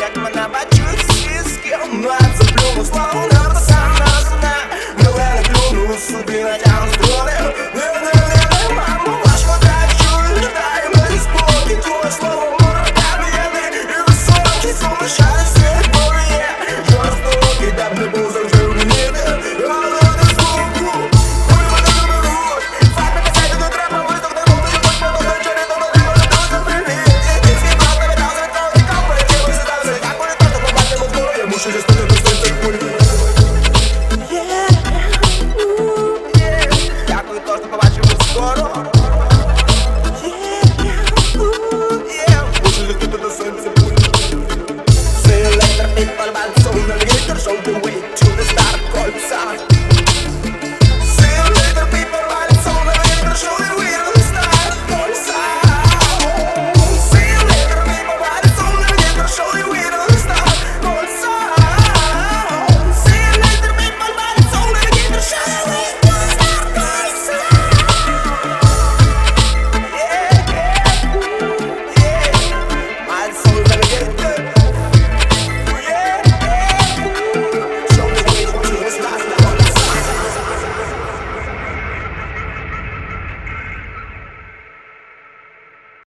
Як мене бачу, всі з кіма coro.